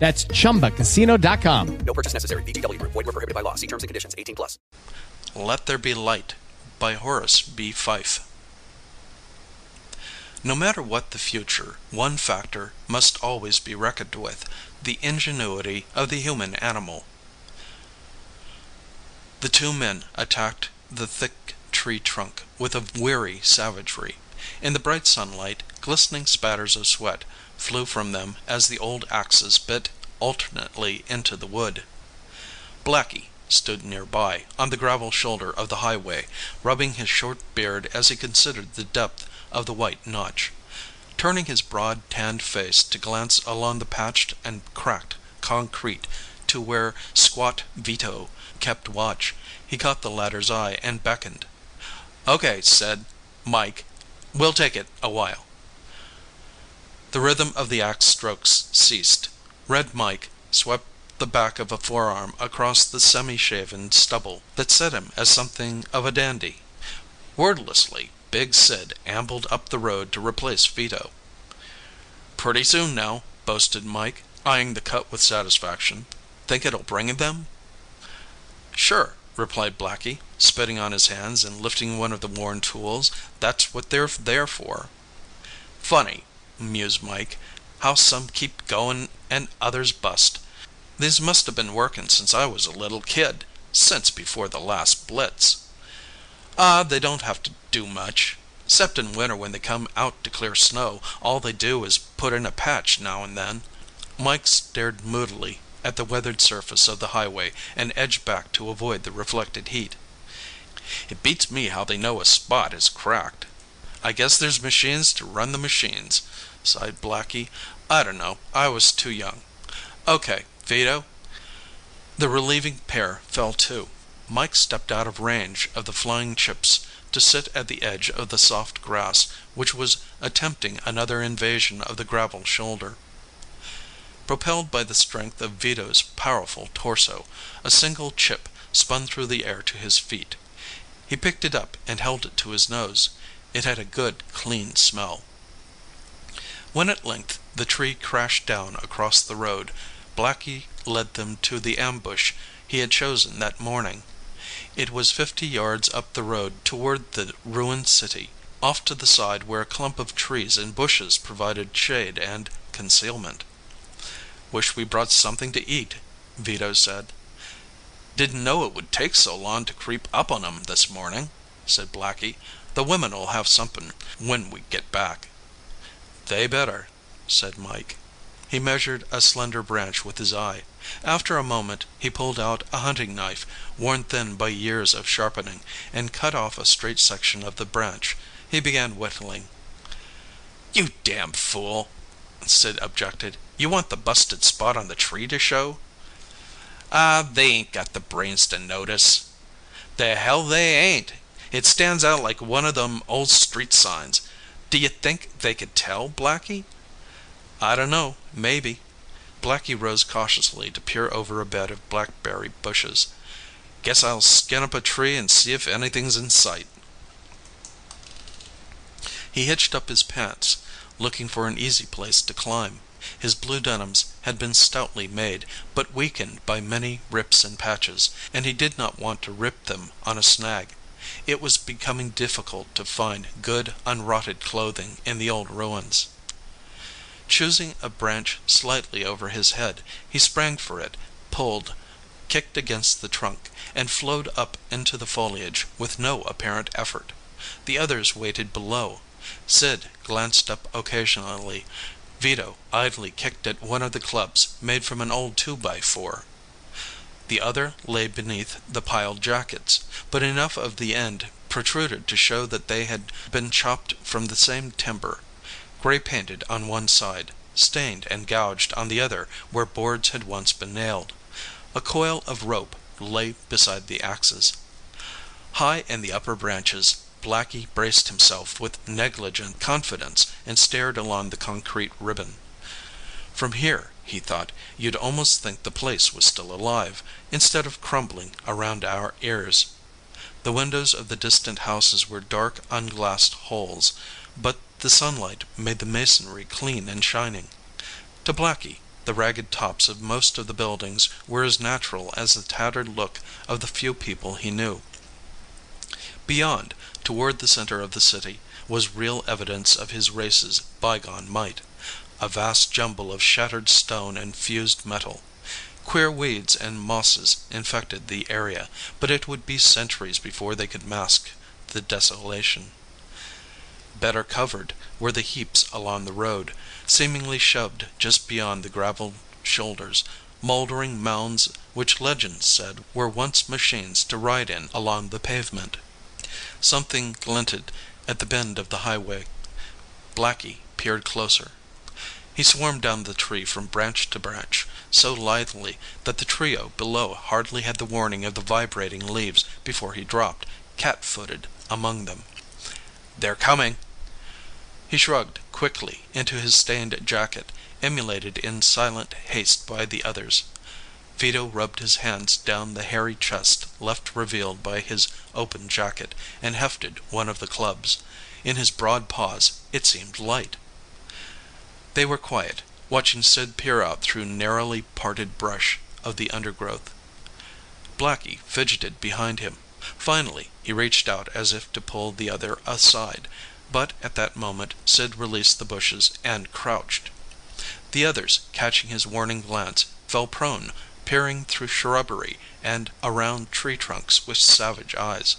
That's chumbacasino.com. No purchase necessary. VGW. Void were prohibited by law. See terms and conditions. 18 plus. Let There Be Light by Horace B. Fife. No matter what the future, one factor must always be reckoned with the ingenuity of the human animal. The two men attacked the thick tree trunk with a weary savagery. In the bright sunlight, glistening spatters of sweat flew from them as the old axes bit alternately into the wood. Blackie stood near by, on the gravel shoulder of the highway, rubbing his short beard as he considered the depth of the white notch. Turning his broad, tanned face to glance along the patched and cracked concrete to where squat Vito kept watch, he caught the latter's eye and beckoned. "Okay," said Mike. "We'll take it a while." The rhythm of the axe strokes ceased. Red Mike swept the back of a forearm across the semi shaven stubble that set him as something of a dandy. Wordlessly, Big Sid ambled up the road to replace Vito. "Pretty soon now," boasted Mike, eyeing the cut with satisfaction. "Think it'll bring them?" "Sure," replied Blackie, spitting on his hands and lifting one of the worn tools. "That's what they're there for." "Funny," mused Mike, "how some keep goin' and others bust. These must have been workin' since I was a little kid since before the last blitz. Ah, they don't have to do much. 'Cept in winter when they come out to clear snow, all they do is put in a patch now and then." Mike stared moodily at the weathered surface of the highway and edged back to avoid the reflected heat. "It beats me how they know a spot is cracked." "I guess there's machines to run the machines," sighed Blackie. "I dunno, I was too young. Okay, Vito." The relieving pair fell to. Mike stepped out of range of the flying chips to sit at the edge of the soft grass which was attempting another invasion of the gravel shoulder. Propelled by the strength of Vito's powerful torso, a single chip spun through the air to his feet. He picked it up and held it to his nose. It had a good, clean smell. When at length the tree crashed down across the road, Blackie led them to the ambush he had chosen that morning. It was fifty yards up the road toward the ruined city, off to the side where a clump of trees and bushes provided shade and concealment. "Wish we brought something to eat," Vito said. "Didn't know it would take so long to creep up on 'em this morning," said Blackie. "The women'll have somep'n when we get back." "They better," said Mike. He measured a slender branch with his eye. After a moment he pulled out a hunting knife, worn thin by years of sharpening, and cut off a straight section of the branch. He began whittling. "You damn fool!" Sid objected. "You want the busted spot on the tree to show?" "Ah, they ain't got the brains to notice." "The hell they ain't! It stands out like one of them old street signs. D'ye think they could tell, Blackie?" "I dunno. Maybe." Blackie rose cautiously to peer over a bed of blackberry bushes. "Guess I'll skin up a tree and see if anything's in sight." He hitched up his pants, looking for an easy place to climb. His blue denims had been stoutly made, but weakened by many rips and patches, and he did not want to rip them on a snag. It was becoming difficult to find good unrotted clothing in the old ruins. Choosing a branch slightly over his head, he sprang for it, pulled, kicked against the trunk, and flowed up into the foliage with no apparent effort. The others waited below. Sid glanced up occasionally. Vito idly kicked at one of the clubs made from an old two by four. The other lay beneath the piled jackets, but enough of the end protruded to show that they had been chopped from the same timber, gray painted on one side, stained and gouged on the other where boards had once been nailed. A coil of rope lay beside the axes. High in the upper branches, Blackie braced himself with negligent confidence and stared along the concrete ribbon. From here, he thought, you'd almost think the place was still alive, instead of crumbling around our ears. The windows of the distant houses were dark unglassed holes, but the sunlight made the masonry clean and shining. To Blackie, the ragged tops of most of the buildings were as natural as the tattered look of the few people he knew. Beyond, toward the center of the city, was real evidence of his race's bygone might a vast jumble of shattered stone and fused metal. Queer weeds and mosses infected the area, but it would be centuries before they could mask the desolation. Better covered were the heaps along the road, seemingly shoved just beyond the gravel shoulders, moldering mounds which legend said were once machines to ride in along the pavement. Something glinted at the bend of the highway. Blackie peered closer. He swarmed down the tree from branch to branch, so lithely that the trio below hardly had the warning of the vibrating leaves before he dropped, cat footed, among them. "They're coming!" He shrugged quickly into his stained jacket, emulated in silent haste by the others. Vito rubbed his hands down the hairy chest left revealed by his open jacket, and hefted one of the clubs. In his broad paws it seemed light. They were quiet, watching Sid peer out through narrowly parted brush of the undergrowth. Blackie fidgeted behind him. Finally he reached out as if to pull the other aside, but at that moment Sid released the bushes and crouched. The others, catching his warning glance, fell prone peering through shrubbery and around tree trunks with savage eyes.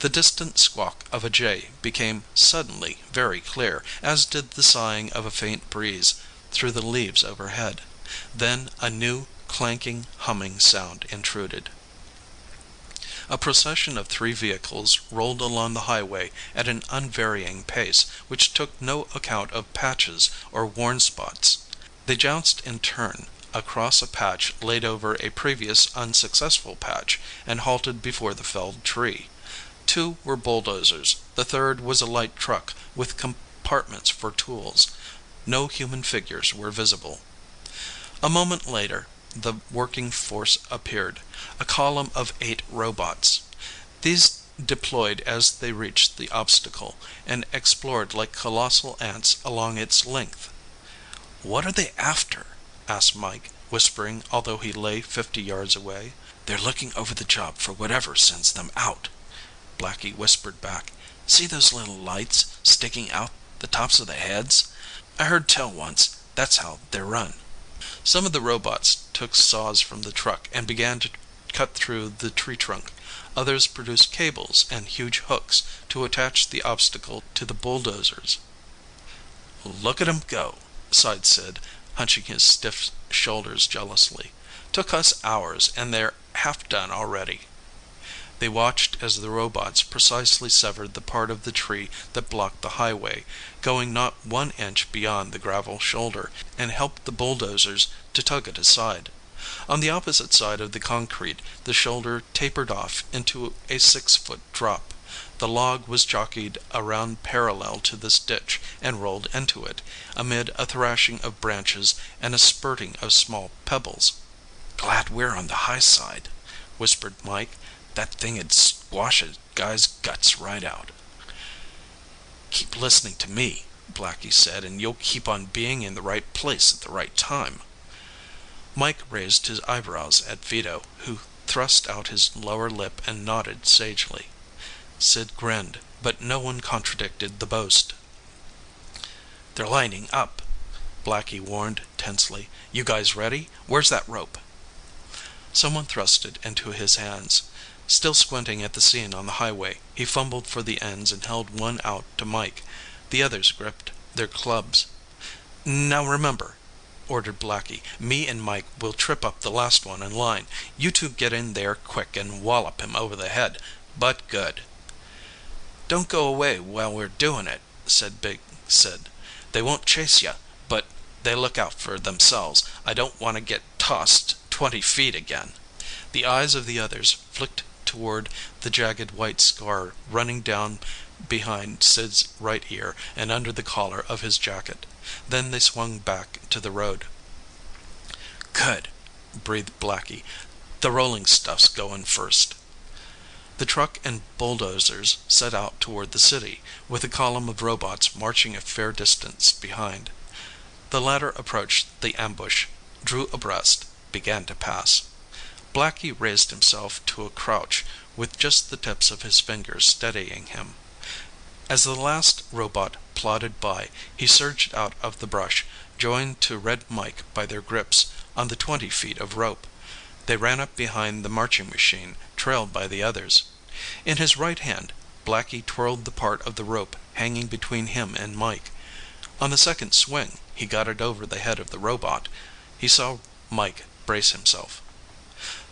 The distant squawk of a jay became suddenly very clear, as did the sighing of a faint breeze through the leaves overhead. Then a new clanking, humming sound intruded. A procession of three vehicles rolled along the highway at an unvarying pace which took no account of patches or worn spots. They jounced in turn, across a patch laid over a previous unsuccessful patch, and halted before the felled tree. Two were bulldozers, the third was a light truck with compartments for tools. No human figures were visible. A moment later the working force appeared, a column of eight robots. These deployed as they reached the obstacle, and explored like colossal ants along its length. "What are they after?" asked Mike, whispering, although he lay fifty yards away. "They're looking over the job for whatever sends them out," Blackie whispered back. "See those little lights sticking out the tops of the heads? I heard tell once that's how they're run." Some of the robots took saws from the truck and began to cut through the tree trunk. Others produced cables and huge hooks to attach the obstacle to the bulldozers. "Look at 'em go," sighed Sid hunching his stiff shoulders jealously. "Took us hours, and they're half done already." They watched as the robots precisely severed the part of the tree that blocked the highway, going not one inch beyond the gravel shoulder, and helped the bulldozers to tug it aside. On the opposite side of the concrete the shoulder tapered off into a six foot drop. The log was jockeyed around parallel to this ditch and rolled into it, amid a thrashing of branches and a spurting of small pebbles. "Glad we're on the high side," whispered Mike. "That thing'd squash a guy's guts right out." "Keep listening to me," Blackie said, "and you'll keep on being in the right place at the right time." Mike raised his eyebrows at Vito, who thrust out his lower lip and nodded sagely. Sid grinned, but no one contradicted the boast. "They're lining up," Blackie warned tensely. "You guys ready? Where's that rope?" Someone thrust it into his hands. Still squinting at the scene on the highway, he fumbled for the ends and held one out to Mike. The others gripped their clubs. "Now remember," ordered Blackie. "Me and Mike will trip up the last one in line. You two get in there quick and wallop him over the head, but good." "Don't go away while we're doing it," said Big Sid. "They won't chase you, but they look out for themselves. I don't want to get tossed twenty feet again." The eyes of the others flicked toward the jagged white scar running down behind Sid's right ear and under the collar of his jacket. Then they swung back to the road. "Good," breathed Blackie. "The rolling stuff's going first." The truck and bulldozers set out toward the city, with the column of robots marching a fair distance behind. The latter approached the ambush, drew abreast, began to pass. Blackie raised himself to a crouch, with just the tips of his fingers steadying him. As the last robot plodded by, he surged out of the brush, joined to Red Mike by their grips on the twenty feet of rope. They ran up behind the marching machine, trailed by the others. In his right hand, Blackie twirled the part of the rope hanging between him and Mike. On the second swing, he got it over the head of the robot. He saw Mike brace himself.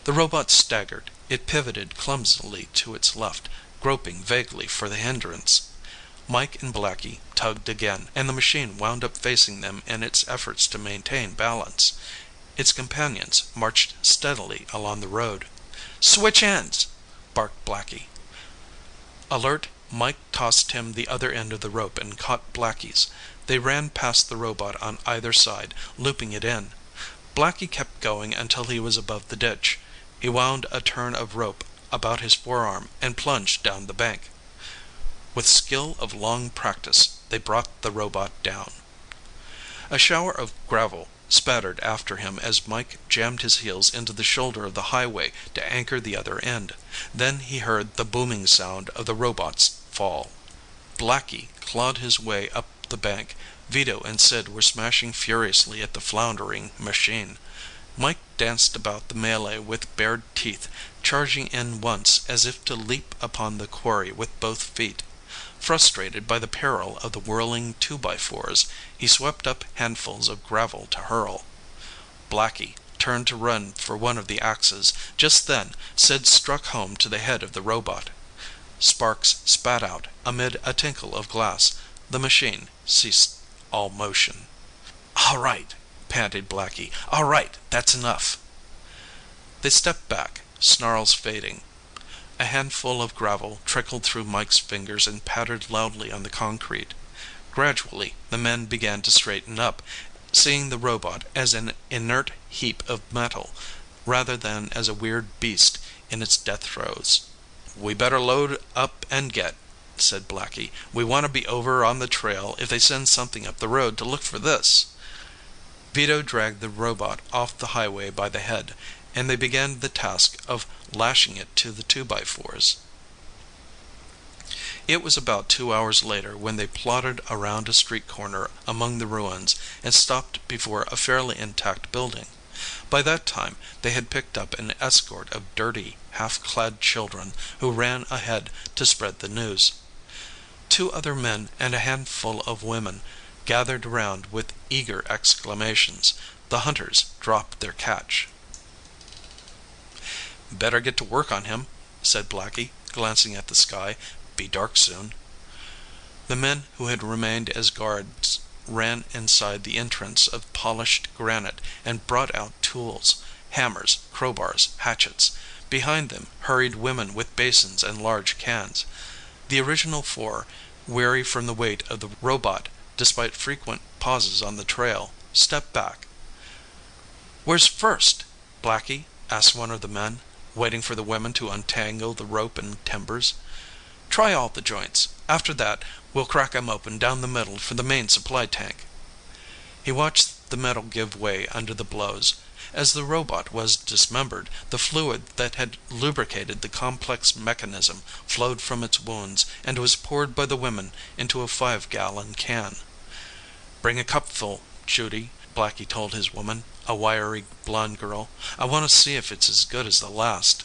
The robot staggered. It pivoted clumsily to its left, groping vaguely for the hindrance. Mike and Blackie tugged again, and the machine wound up facing them in its efforts to maintain balance. Its companions marched steadily along the road. "Switch ends!" barked Blackie. Alert, Mike tossed him the other end of the rope and caught Blackie's. They ran past the robot on either side, looping it in. Blackie kept going until he was above the ditch. He wound a turn of rope about his forearm and plunged down the bank. With skill of long practice, they brought the robot down. A shower of gravel spattered after him as Mike jammed his heels into the shoulder of the highway to anchor the other end. Then he heard the booming sound of the robot's fall. Blackie clawed his way up the bank. Vito and Sid were smashing furiously at the floundering machine. Mike danced about the melee with bared teeth, charging in once as if to leap upon the quarry with both feet. Frustrated by the peril of the whirling two by fours, he swept up handfuls of gravel to hurl. Blackie turned to run for one of the axes. Just then Sid struck home to the head of the robot. Sparks spat out amid a tinkle of glass. The machine ceased all motion. "All right," panted Blackie. "All right. That's enough." They stepped back, snarls fading. A handful of gravel trickled through Mike's fingers and pattered loudly on the concrete. Gradually the men began to straighten up, seeing the robot as an inert heap of metal, rather than as a weird beast in its death throes. "We better load up and get," said Blackie. "We want to be over on the trail if they send something up the road to look for this." Vito dragged the robot off the highway by the head, and they began the task of lashing it to the two by fours. It was about two hours later when they plodded around a street corner among the ruins and stopped before a fairly intact building. By that time they had picked up an escort of dirty, half clad children who ran ahead to spread the news. Two other men and a handful of women gathered around with eager exclamations. The hunters dropped their catch. "Better get to work on him," said Blackie, glancing at the sky. "Be dark soon." The men who had remained as guards ran inside the entrance of polished granite and brought out tools hammers, crowbars, hatchets. Behind them hurried women with basins and large cans. The original four, weary from the weight of the robot despite frequent pauses on the trail, stepped back. "Where's first, Blackie?" asked one of the men, waiting for the women to untangle the rope and timbers. "Try all the joints. After that, we'll crack 'em open down the middle for the main supply tank." He watched the metal give way under the blows. As the robot was dismembered, the fluid that had lubricated the complex mechanism flowed from its wounds and was poured by the women into a five gallon can. "Bring a cupful, Judy. Blackie told his woman, a wiry blonde girl. "I want to see if it's as good as the last."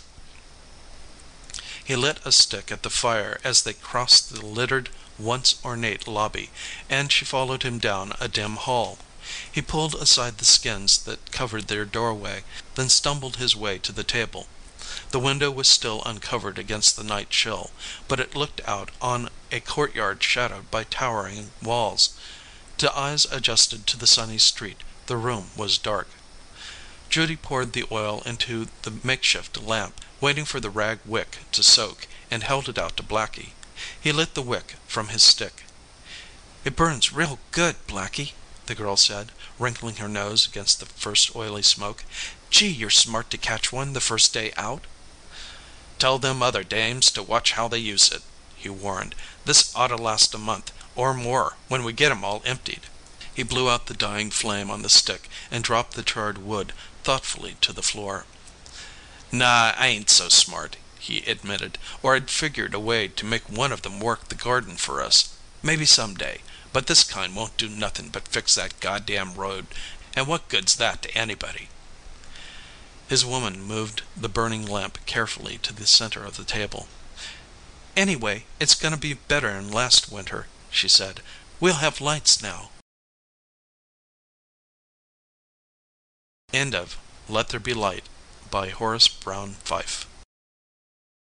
He lit a stick at the fire as they crossed the littered, once ornate lobby, and she followed him down a dim hall. He pulled aside the skins that covered their doorway, then stumbled his way to the table. The window was still uncovered against the night chill, but it looked out on a courtyard shadowed by towering walls. To eyes adjusted to the sunny street, the room was dark. Judy poured the oil into the makeshift lamp, waiting for the rag wick to soak, and held it out to Blackie. He lit the wick from his stick. "It burns real good, Blackie," the girl said, wrinkling her nose against the first oily smoke. "Gee, you're smart to catch one the first day out." "Tell them other dames to watch how they use it," he warned. "This oughta last a month or more when we get 'em all emptied." He blew out the dying flame on the stick and dropped the charred wood thoughtfully to the floor. "Nah, I ain't so smart," he admitted, "or I'd figured a way to make one of them work the garden for us. Maybe some day. But this kind won't do nothin' but fix that goddam road, and what good's that to anybody?" His woman moved the burning lamp carefully to the center of the table. "Anyway, it's gonna be better'n last winter," she said. "We'll have lights now." End of Let There Be Light by Horace Brown Fife.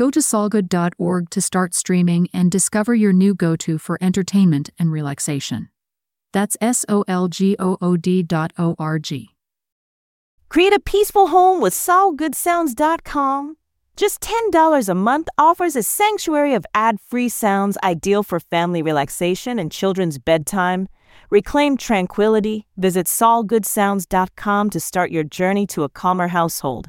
Go to solgood.org to start streaming and discover your new go to for entertainment and relaxation. That's S O L G O O D dot O R G. Create a peaceful home with SolGoodSounds.com. Just $10 a month offers a sanctuary of ad free sounds ideal for family relaxation and children's bedtime. Reclaim tranquility. Visit SolGoodSounds.com to start your journey to a calmer household.